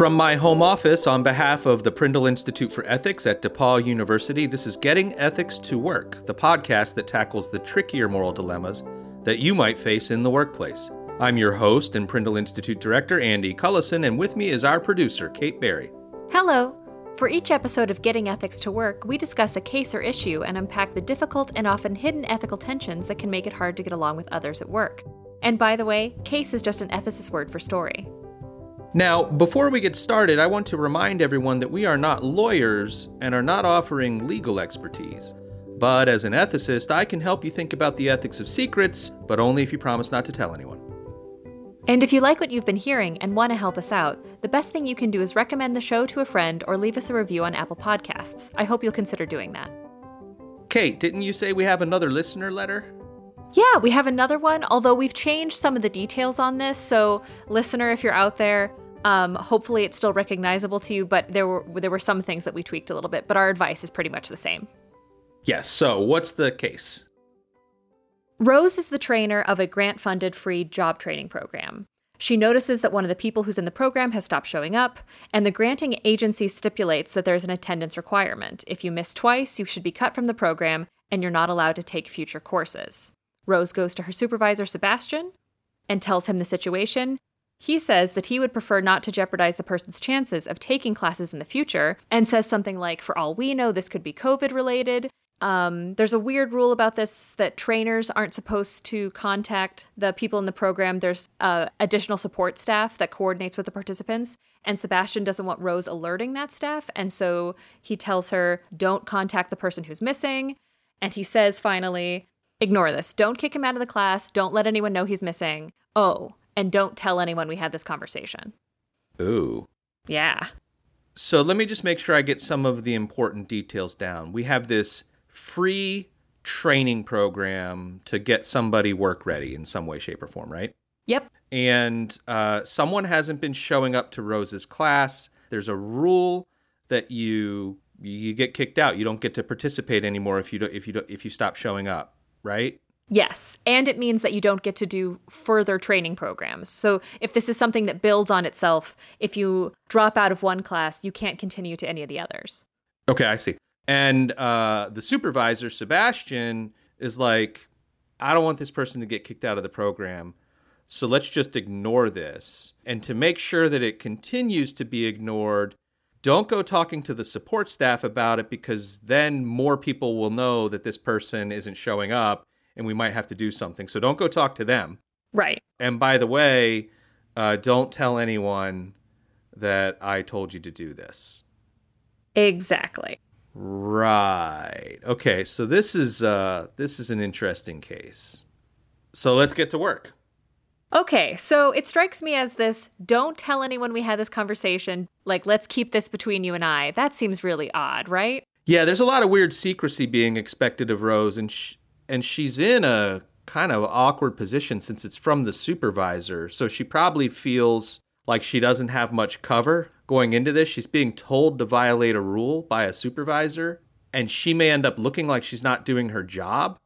From my home office, on behalf of the Prindle Institute for Ethics at DePauw University, this is Getting Ethics to Work, the podcast that tackles the trickier moral dilemmas that you might face in the workplace. I'm your host and Prindle Institute Director, Andy Cullison, and with me is our producer, Kate Barry. Hello. For each episode of Getting Ethics to Work, we discuss a case or issue and unpack the difficult and often hidden ethical tensions that can make it hard to get along with others at work. And by the way, case is just an ethicist word for story. Now, before we get started, I want to remind everyone that we are not lawyers and are not offering legal expertise. But as an ethicist, I can help you think about the ethics of secrets, but only if you promise not to tell anyone. And if you like what you've been hearing and want to help us out, the best thing you can do is recommend the show to a friend or leave us a review on Apple Podcasts. I hope you'll consider doing that. Kate, didn't you say we have another listener letter? Yeah, we have another one, although we've changed some of the details on this. So, listener, if you're out there, um, hopefully it's still recognizable to you, but there were there were some things that we tweaked a little bit, but our advice is pretty much the same. Yes, so what's the case? Rose is the trainer of a grant funded free job training program. She notices that one of the people who's in the program has stopped showing up, and the granting agency stipulates that there's an attendance requirement. If you miss twice, you should be cut from the program, and you're not allowed to take future courses. Rose goes to her supervisor, Sebastian, and tells him the situation. He says that he would prefer not to jeopardize the person's chances of taking classes in the future, and says something like, For all we know, this could be COVID related, um, there's a weird rule about this that trainers aren't supposed to contact the people in the program. There's uh, additional support staff that coordinates with the participants, and Sebastian doesn't want Rose alerting that staff, and so he tells her, "Don't contact the person who's missing." And he says finally, "Ignore this. Don't kick him out of the class. Don't let anyone know he's missing. Oh, and don't tell anyone we had this conversation." Ooh. Yeah. So let me just make sure I get some of the important details down. We have this free training program to get somebody work ready in some way, shape, or form, right? Yep. And uh, someone hasn't been showing up to Rose's class. There's a rule that you you get kicked out. You don't get to participate anymore if you don't if you don't if you stop showing up, right? Yes, and it means that you don't get to do further training programs. So if this is something that builds on itself, if you drop out of one class, you can't continue to any of the others. Okay, I see. And uh, the supervisor, Sebastian, is like, I don't want this person to get kicked out of the program. So let's just ignore this. And to make sure that it continues to be ignored, don't go talking to the support staff about it because then more people will know that this person isn't showing up and we might have to do something. So don't go talk to them. Right. And by the way, uh, don't tell anyone that I told you to do this. Exactly. Right. Okay, so this is uh this is an interesting case. So let's get to work. Okay, so it strikes me as this don't tell anyone we had this conversation. Like, let's keep this between you and I. That seems really odd, right? Yeah, there's a lot of weird secrecy being expected of Rose, and sh- and she's in a kind of awkward position since it's from the supervisor. So she probably feels like she doesn't have much cover going into this. She's being told to violate a rule by a supervisor, and she may end up looking like she's not doing her job.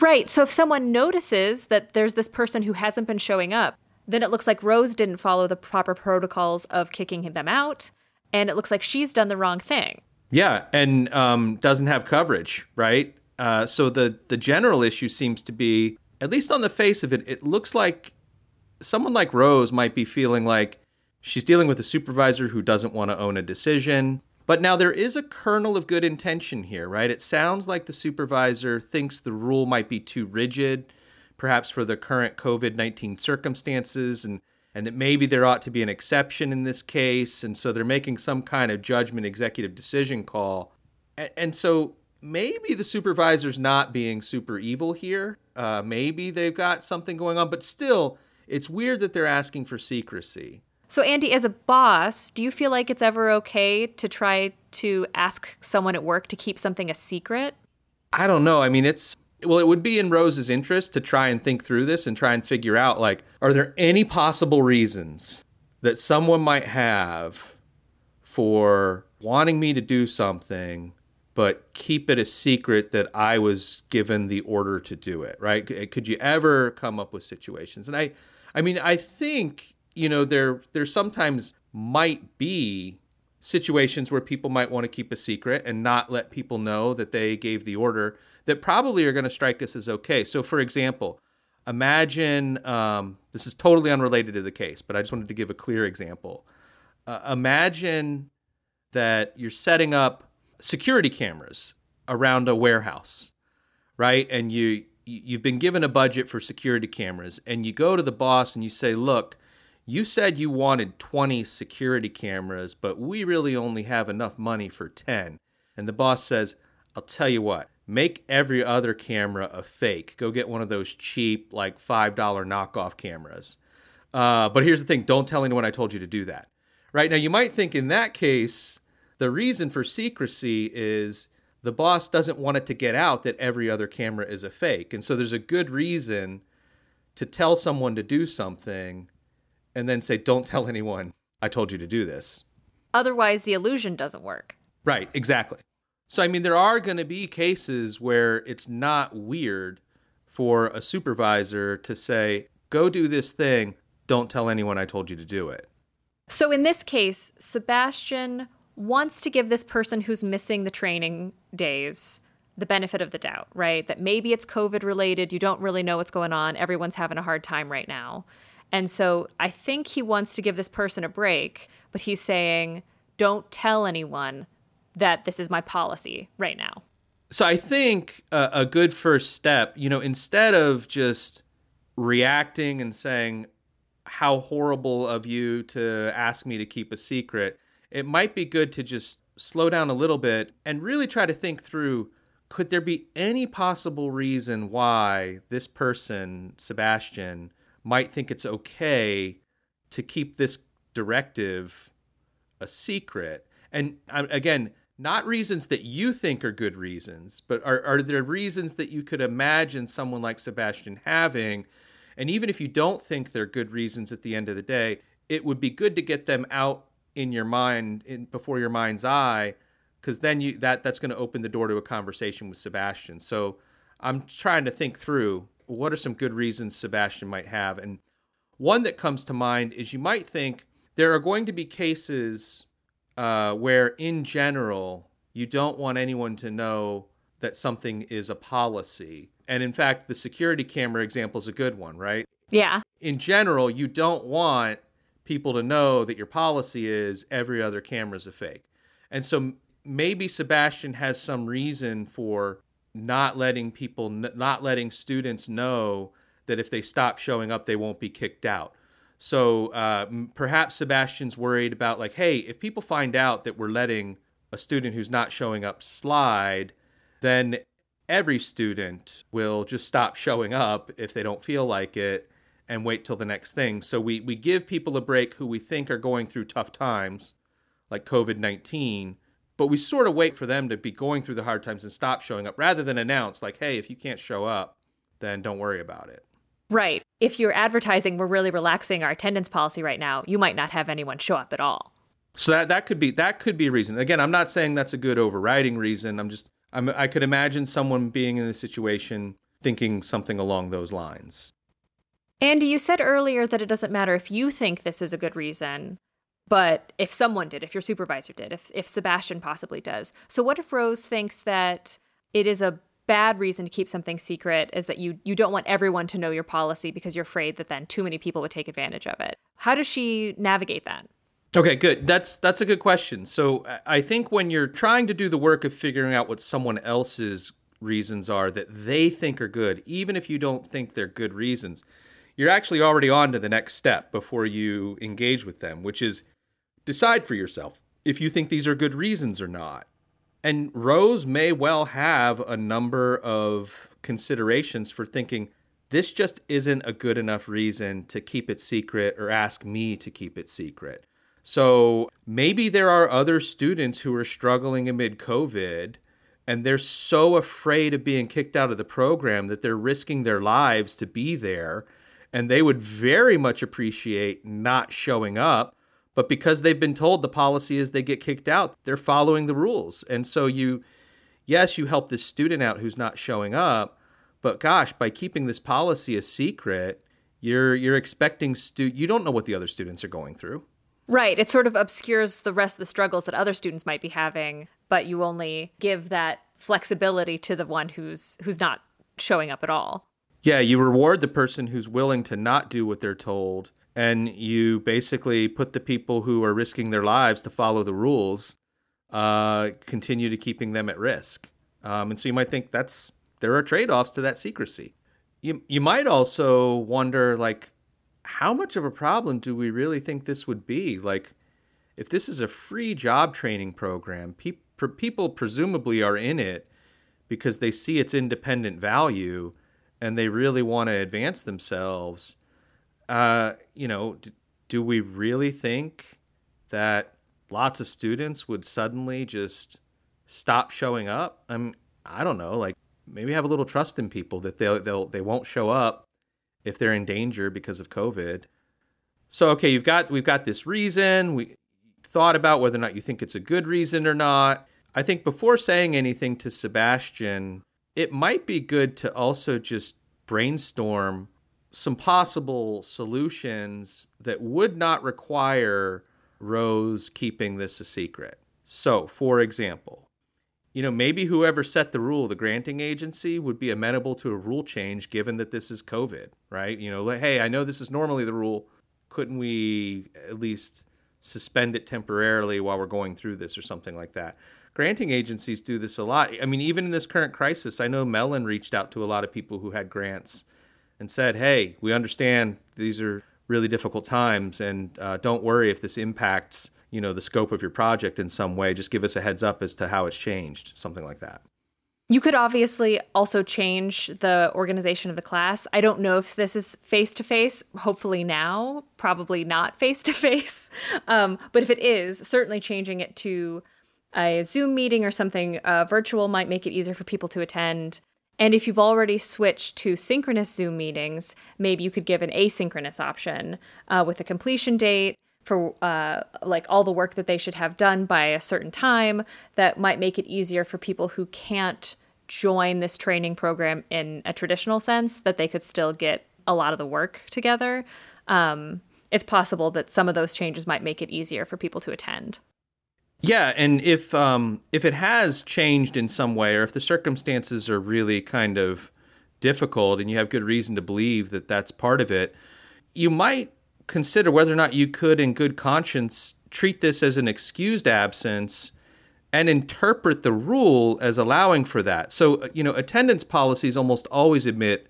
Right. So if someone notices that there's this person who hasn't been showing up, then it looks like Rose didn't follow the proper protocols of kicking them out, and it looks like she's done the wrong thing. Yeah, and um, doesn't have coverage, right? Uh, so the the general issue seems to be, at least on the face of it, it looks like someone like Rose might be feeling like she's dealing with a supervisor who doesn't want to own a decision. But now there is a kernel of good intention here, right? It sounds like the supervisor thinks the rule might be too rigid, perhaps for the current COVID 19 circumstances, and, and that maybe there ought to be an exception in this case. And so they're making some kind of judgment executive decision call. And, and so maybe the supervisor's not being super evil here. Uh, maybe they've got something going on, but still, it's weird that they're asking for secrecy. So, Andy, as a boss, do you feel like it's ever okay to try to ask someone at work to keep something a secret? I don't know. I mean, it's well, it would be in Rose's interest to try and think through this and try and figure out like, are there any possible reasons that someone might have for wanting me to do something, but keep it a secret that I was given the order to do it, right? Could you ever come up with situations? And I, I mean, I think you know there there sometimes might be situations where people might want to keep a secret and not let people know that they gave the order that probably are going to strike us as okay. So, for example, imagine um, this is totally unrelated to the case, but I just wanted to give a clear example. Uh, imagine that you're setting up security cameras around a warehouse, right? And you you've been given a budget for security cameras, and you go to the boss and you say, "Look." You said you wanted 20 security cameras, but we really only have enough money for 10. And the boss says, I'll tell you what, make every other camera a fake. Go get one of those cheap, like $5 knockoff cameras. Uh, but here's the thing don't tell anyone I told you to do that. Right now, you might think in that case, the reason for secrecy is the boss doesn't want it to get out that every other camera is a fake. And so there's a good reason to tell someone to do something and then say, don't tell anyone I told you to do this. Otherwise, the illusion doesn't work. Right, exactly. So, I mean, there are going to be cases where it's not weird for a supervisor to say, go do this thing, don't tell anyone I told you to do it. So, in this case, Sebastian wants to give this person who's missing the training days the benefit of the doubt, right? That maybe it's COVID related, you don't really know what's going on, everyone's having a hard time right now. And so I think he wants to give this person a break, but he's saying, don't tell anyone that this is my policy right now. So I think a, a good first step, you know, instead of just reacting and saying, how horrible of you to ask me to keep a secret, it might be good to just slow down a little bit and really try to think through could there be any possible reason why this person, Sebastian, might think it's okay to keep this directive a secret? And um, again, not reasons that you think are good reasons, but are, are there reasons that you could imagine someone like Sebastian having? And even if you don't think they're good reasons at the end of the day, it would be good to get them out in your mind, in, before your mind's eye, because then you that that's going to open the door to a conversation with Sebastian. So I'm trying to think through what are some good reasons Sebastian might have, and one that comes to mind is you might think there are going to be cases uh, where in general you don't want anyone to know that something is a policy. And in fact, the security camera example is a good one, right? Yeah. In general, you don't want people to know that your policy is every other camera is a fake. And so maybe Sebastian has some reason for not letting people, not letting students know that if they stop showing up, they won't be kicked out. So uh, perhaps Sebastian's worried about like, hey, if people find out that we're letting a student who's not showing up slide, then every student will just stop showing up if they don't feel like it and wait till the next thing. So we we give people a break who we think are going through tough times, like COVID nineteen, but we sort of wait for them to be going through the hard times and stop showing up rather than announce like, hey, if you can't show up, then don't worry about it. Right. If you're advertising, we're really relaxing our attendance policy right now, you might not have anyone show up at all. So that that could be that could be a reason. Again, I'm not saying that's a good overriding reason. I'm just I'm, I could imagine someone being in a situation thinking something along those lines. Andy, you said earlier that it doesn't matter if you think this is a good reason, but if someone did, if your supervisor did, if if Sebastian possibly does. So what if Rose thinks that it is a bad reason to keep something secret is that you you don't want everyone to know your policy because you're afraid that then too many people would take advantage of it. How does she navigate that? Okay, good. That's that's a good question. So I think when you're trying to do the work of figuring out what someone else's reasons are that they think are good, even if you don't think they're good reasons, you're actually already on to the next step before you engage with them, which is decide for yourself if you think these are good reasons or not. And Rose may well have a number of considerations for thinking this just isn't a good enough reason to keep it secret or ask me to keep it secret. So maybe there are other students who are struggling amid COVID and they're so afraid of being kicked out of the program that they're risking their lives to be there. And they would very much appreciate not showing up but because they've been told the policy is they get kicked out, they're following the rules. And so you, yes, you help this student out who's not showing up, but gosh, by keeping this policy a secret, you're you're expecting stu you don't know what the other students are going through. Right. It sort of obscures the rest of the struggles that other students might be having, but you only give that flexibility to the one who's who's not showing up at all. Yeah, you reward the person who's willing to not do what they're told, and you basically put the people who are risking their lives to follow the rules, uh, continue to keeping them at risk. Um, and so you might think that's there are trade-offs to that secrecy. You you might also wonder like how much of a problem do we really think this would be? Like if this is a free job training program, pe- people presumably are in it because they see its independent value and they really want to advance themselves. Uh, you know, d- do we really think that lots of students would suddenly just stop showing up? I'm I don't know, like maybe have a little trust in people that they'll they'll they won't show up if they're in danger because of COVID. So okay, you've got we've got this reason. We thought about whether or not you think it's a good reason or not. I think before saying anything to Sebastian, it might be good to also just brainstorm some possible solutions that would not require Rose keeping this a secret. So, for example, you know, maybe whoever set the rule, the granting agency, would be amenable to a rule change given that this is COVID, right? You know, hey, I know this is normally the rule. Couldn't we at least suspend it temporarily while we're going through this or something like that? Granting agencies do this a lot. I mean, even in this current crisis, I know Mellon reached out to a lot of people who had grants and said, hey, we understand these are really difficult times, and uh, don't worry if this impacts you know the scope of your project in some way just give us a heads up as to how it's changed something like that you could obviously also change the organization of the class. I don't know if this is face to face. Hopefully now, probably not face to face. But if it is, certainly changing it to a Zoom meeting or something uh, virtual might make it easier for people to attend. And if you've already switched to synchronous Zoom meetings, maybe you could give an asynchronous option uh, with a completion date for uh, like all the work that they should have done by a certain time that might make it easier for people who can't join this training program in a traditional sense that they could still get a lot of the work together um, it's possible that some of those changes might make it easier for people to attend yeah and if um, if it has changed in some way or if the circumstances are really kind of difficult and you have good reason to believe that that's part of it you might consider whether or not you could, in good conscience, treat this as an excused absence and interpret the rule as allowing for that. So, uh, you know, attendance policies almost always admit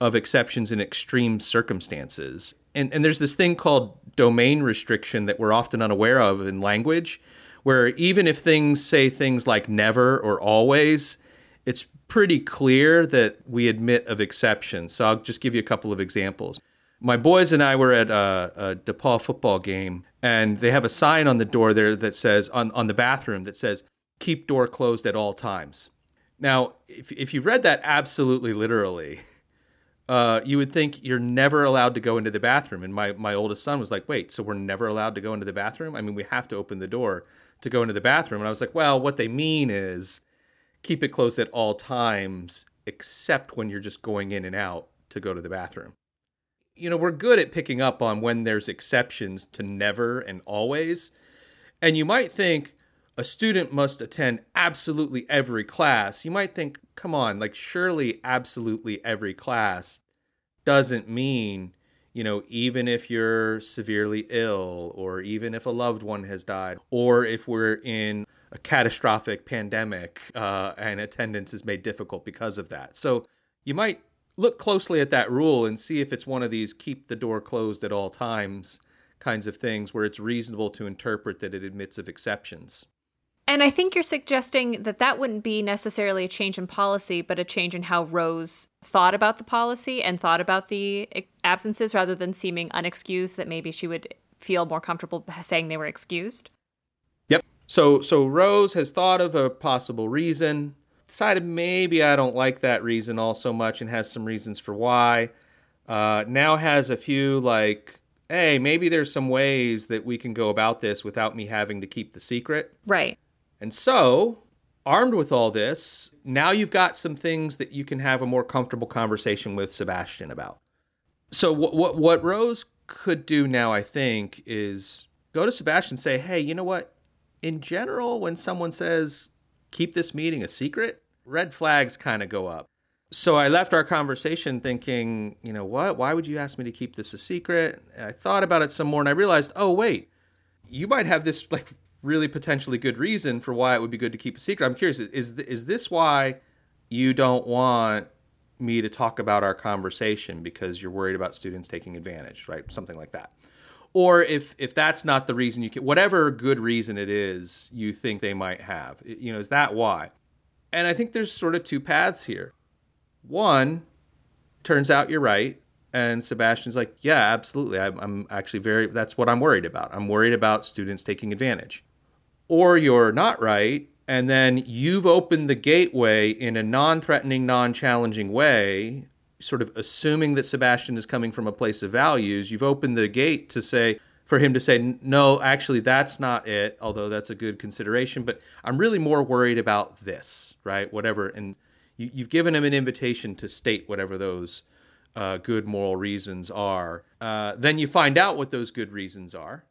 of exceptions in extreme circumstances. And, and there's this thing called domain restriction that we're often unaware of in language, where even if things say things like never or always, it's pretty clear that we admit of exceptions. So I'll just give you a couple of examples my boys and I were at a, a DePauw football game, and they have a sign on the door there that says on on the bathroom that says "Keep door closed at all times." Now, if if you read that absolutely literally, uh, you would think you're never allowed to go into the bathroom. And my my oldest son was like, "Wait, so we're never allowed to go into the bathroom? I mean, we have to open the door to go into the bathroom." And I was like, "Well, what they mean is keep it closed at all times, except when you're just going in and out to go to the bathroom." you know, we're good at picking up on when there's exceptions to never and always. And you might think a student must attend absolutely every class. You might think, come on, like surely absolutely every class doesn't mean, you know, even if you're severely ill or even if a loved one has died or if we're in a catastrophic pandemic uh, and attendance is made difficult because of that. So you might look closely at that rule and see if it's one of these keep the door closed at all times kinds of things where it's reasonable to interpret that it admits of exceptions. And I think you're suggesting that that wouldn't be necessarily a change in policy, but a change in how Rose thought about the policy and thought about the absences rather than seeming unexcused, that maybe she would feel more comfortable saying they were excused. Yep. So so Rose has thought of a possible reason decided maybe I don't like that reason all so much and has some reasons for why. Uh, now has a few like, hey, maybe there's some ways that we can go about this without me having to keep the secret. Right. And so, armed with all this, now you've got some things that you can have a more comfortable conversation with Sebastian about. So, what what, what Rose could do now, I think, is go to Sebastian and say, hey, you know what? In general, when someone says, keep this meeting a secret, red flags kind of go up. So I left our conversation thinking, you know what? Why would you ask me to keep this a secret? I thought about it some more and I realized, oh, wait, you might have this like really potentially good reason for why it would be good to keep a secret. I'm curious, is, is this why you don't want me to talk about our conversation because you're worried about students taking advantage, right? Something like that. Or if if that's not the reason you can, whatever good reason it is you think they might have, you know, is that why? And I think there's sort of two paths here. One, turns out you're right, and Sebastian's like, yeah, absolutely. I'm, I'm actually very. That's what I'm worried about. I'm worried about students taking advantage. Or you're not right, and then you've opened the gateway in a non-threatening, non-challenging way sort of assuming that Sebastian is coming from a place of values, you've opened the gate to say, for him to say, no, actually, that's not it, although that's a good consideration, but I'm really more worried about this, right? Whatever. And you, have given him an invitation to state whatever those uh, good moral reasons are. Uh, then you find out what those good reasons are.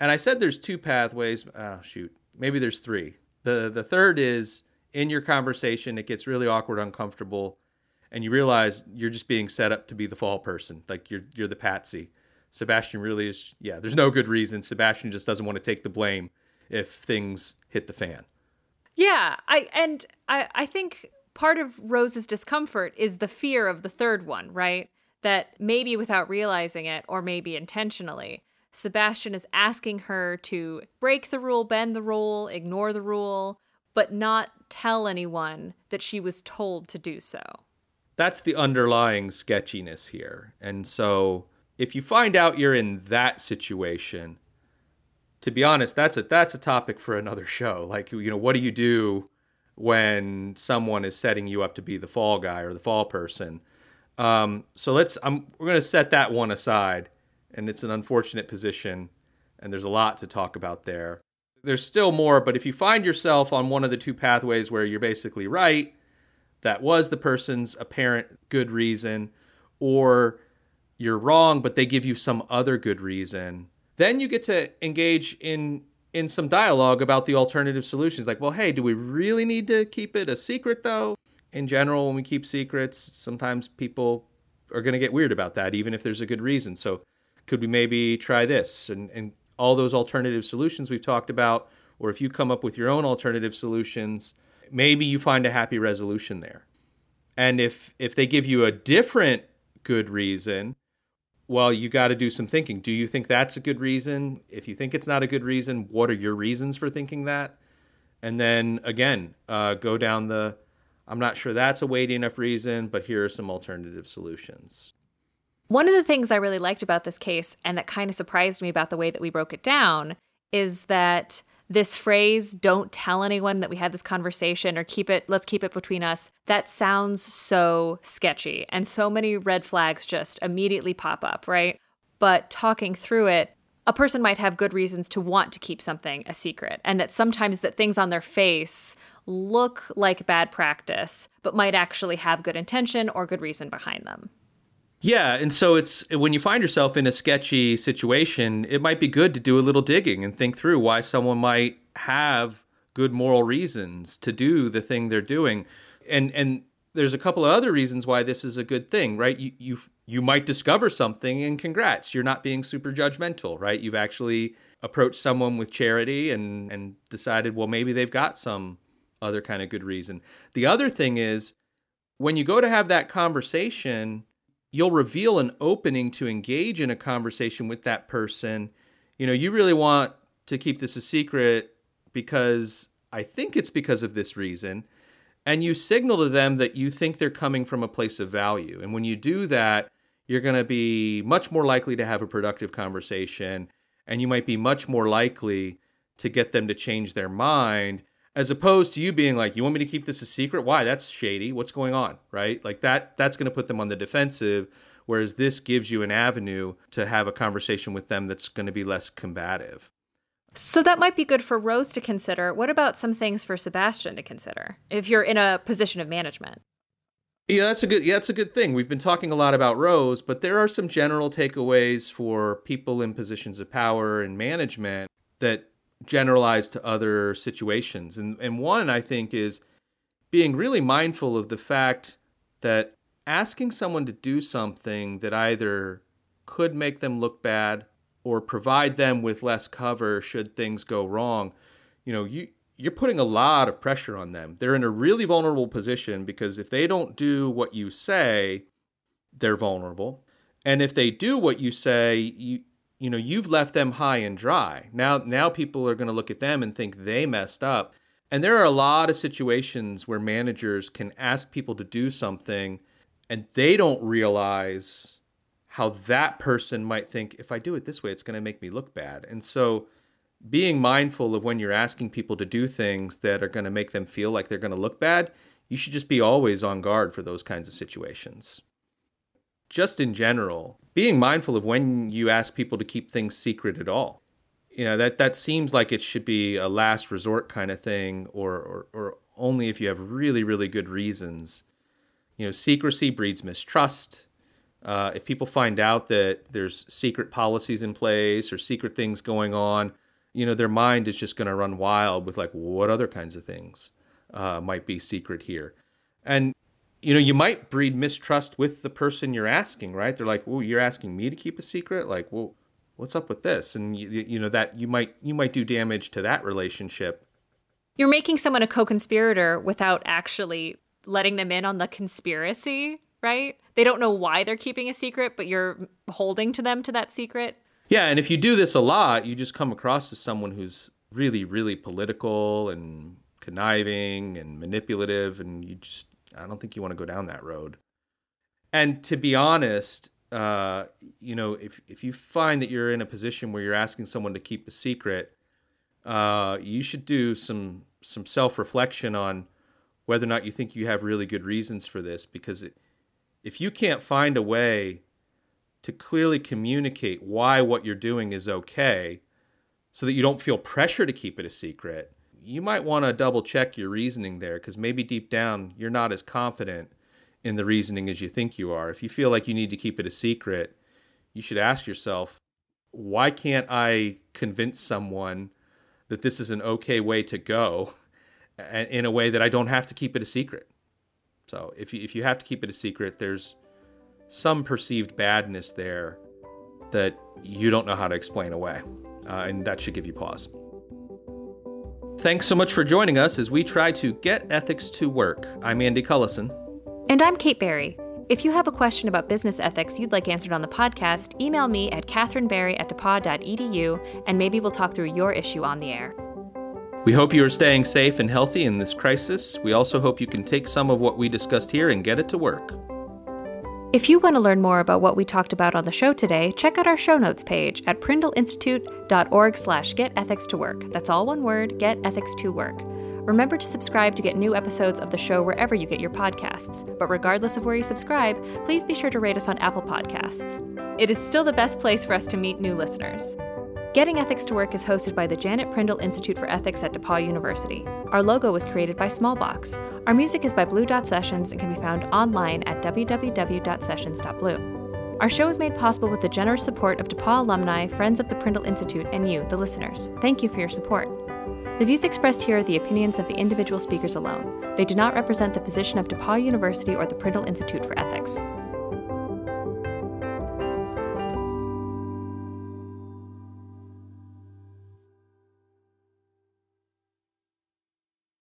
And I said there's two pathways. Oh, shoot. Maybe there's three. The, the third is in your conversation, it gets really awkward, uncomfortable and you realize you're just being set up to be the fall person. Like you're you're the patsy. Sebastian really is. Yeah, there's no good reason. Sebastian just doesn't want to take the blame if things hit the fan. Yeah, I and I I think part of Rose's discomfort is the fear of the third one, right? That maybe without realizing it, or maybe intentionally, Sebastian is asking her to break the rule, bend the rule, ignore the rule, but not tell anyone that she was told to do so that's the underlying sketchiness here. And so if you find out you're in that situation, to be honest, that's a that's a topic for another show. Like, you know, what do you do when someone is setting you up to be the fall guy or the fall person? Um, so let's I'm we're gonna set that one aside, and it's an unfortunate position, and there's a lot to talk about there. There's still more, but if you find yourself on one of the two pathways where you're basically right, that was the person's apparent good reason, or you're wrong, but they give you some other good reason, then you get to engage in in some dialogue about the alternative solutions. Like, well, hey, do we really need to keep it a secret though? In general, when we keep secrets, sometimes people are going to get weird about that, even if there's a good reason. So, could we maybe try this and, and all those alternative solutions we've talked about? Or if you come up with your own alternative solutions, maybe you find a happy resolution there. And if if they give you a different good reason, well, you got to do some thinking. Do you think that's a good reason? If you think it's not a good reason, what are your reasons for thinking that? And then again, uh, go down the I'm not sure that's a weighty enough reason, but here are some alternative solutions. One of the things I really liked about this case and that kind of surprised me about the way that we broke it down is that this phrase, don't tell anyone that we had this conversation or keep it, let's keep it between us, that sounds so sketchy. And so many red flags just immediately pop up, right? But talking through it, a person might have good reasons to want to keep something a secret and that sometimes that things on their face look like bad practice but might actually have good intention or good reason behind them. Yeah, and so it's when you find yourself in a sketchy situation, it might be good to do a little digging and think through why someone might have good moral reasons to do the thing they're doing. And and there's a couple of other reasons why this is a good thing, right? You you you might discover something and congrats, you're not being super judgmental, right? You've actually approached someone with charity and and decided, well, maybe they've got some other kind of good reason. The other thing is when you go to have that conversation, you'll reveal an opening to engage in a conversation with that person. You know, you really want to keep this a secret because I think it's because of this reason. And you signal to them that you think they're coming from a place of value. And when you do that, you're going to be much more likely to have a productive conversation. And you might be much more likely to get them to change their mind as opposed to you being like you want me to keep this a secret why that's shady what's going on right like that that's going to put them on the defensive whereas this gives you an avenue to have a conversation with them that's going to be less combative so that might be good for Rose to consider. What about some things for Sebastian to consider if you're in a position of management? Yeah, that's a good. Yeah, that's a good thing. We've been talking a lot about Rose, but there are some general takeaways for people in positions of power and management that generalize to other situations. And and one I think is being really mindful of the fact that asking someone to do something that either could make them look bad or provide them with less cover should things go wrong, you know, you you're putting a lot of pressure on them. They're in a really vulnerable position because if they don't do what you say, they're vulnerable. And if they do what you say, you you know, you've left them high and dry. Now now people are going to look at them and think they messed up. And there are a lot of situations where managers can ask people to do something and they don't realize how that person might think if I do it this way it's going to make me look bad. And so being mindful of when you're asking people to do things that are going to make them feel like they're going to look bad, you should just be always on guard for those kinds of situations. Just in general, being mindful of when you ask people to keep things secret at all. You know, that, that seems like it should be a last resort kind of thing, or, or, or only if you have really, really good reasons. You know, secrecy breeds mistrust. Uh, if people find out that there's secret policies in place or secret things going on, you know, their mind is just going to run wild with like, what other kinds of things uh, might be secret here? And, you know, you might breed mistrust with the person you're asking, right? They're like, well, you're asking me to keep a secret? Like, well, what's up with this? And, you, you know, that you might, you might do damage to that relationship. You're making someone a co conspirator without actually letting them in on the conspiracy, right? They don't know why they're keeping a secret, but you're holding to them to that secret. Yeah, and if you do this a lot, you just come across as someone who's really, really political and conniving and manipulative, and you just, I don't think you want to go down that road. And to be honest, uh, you know, if if you find that you're in a position where you're asking someone to keep a secret, uh, you should do some some self reflection on whether or not you think you have really good reasons for this. Because it, if you can't find a way to clearly communicate why what you're doing is okay so that you don't feel pressure to keep it a secret, you might want to double check your reasoning there because maybe deep down you're not as confident in the reasoning as you think you are. If you feel like you need to keep it a secret, you should ask yourself, why can't I convince someone that this is an okay way to go in a way that I don't have to keep it a secret? So if you, if you have to keep it a secret, there's some perceived badness there that you don't know how to explain away. Uh, and that should give you pause. Thanks so much for joining us as we try to get ethics to work. I'm Andy Cullison. And I'm Kate Barry. If you have a question about business ethics you'd like answered on the podcast, email me at katherinebarry at depauw.edu and maybe we'll talk through your issue on the air. We hope you are staying safe and healthy in this crisis. We also hope you can take some of what we discussed here and get it to work. If you want to learn more about what we talked about on the show today, check out our show notes page at prindleinstitute.org slash get ethics to work. That's all one word, get ethics to work. Remember to subscribe to get new episodes of the show wherever you get your podcasts. But regardless of where you subscribe, please be sure to rate us on Apple Podcasts. It is still the best place for us to meet new listeners. Getting Ethics to Work is hosted by the Janet Prindle Institute for Ethics at DePauw University. Our logo was created by Smallbox. Our music is by Blue Dot Sessions and can be found online at www.sessions.blue. Our show is made possible with the generous support of DePauw alumni, friends of the Prindle Institute, and you, the listeners. Thank you for your support. The views expressed here are the opinions of the individual speakers alone. They do not represent the position of DePauw University or the Prindle Institute for Ethics.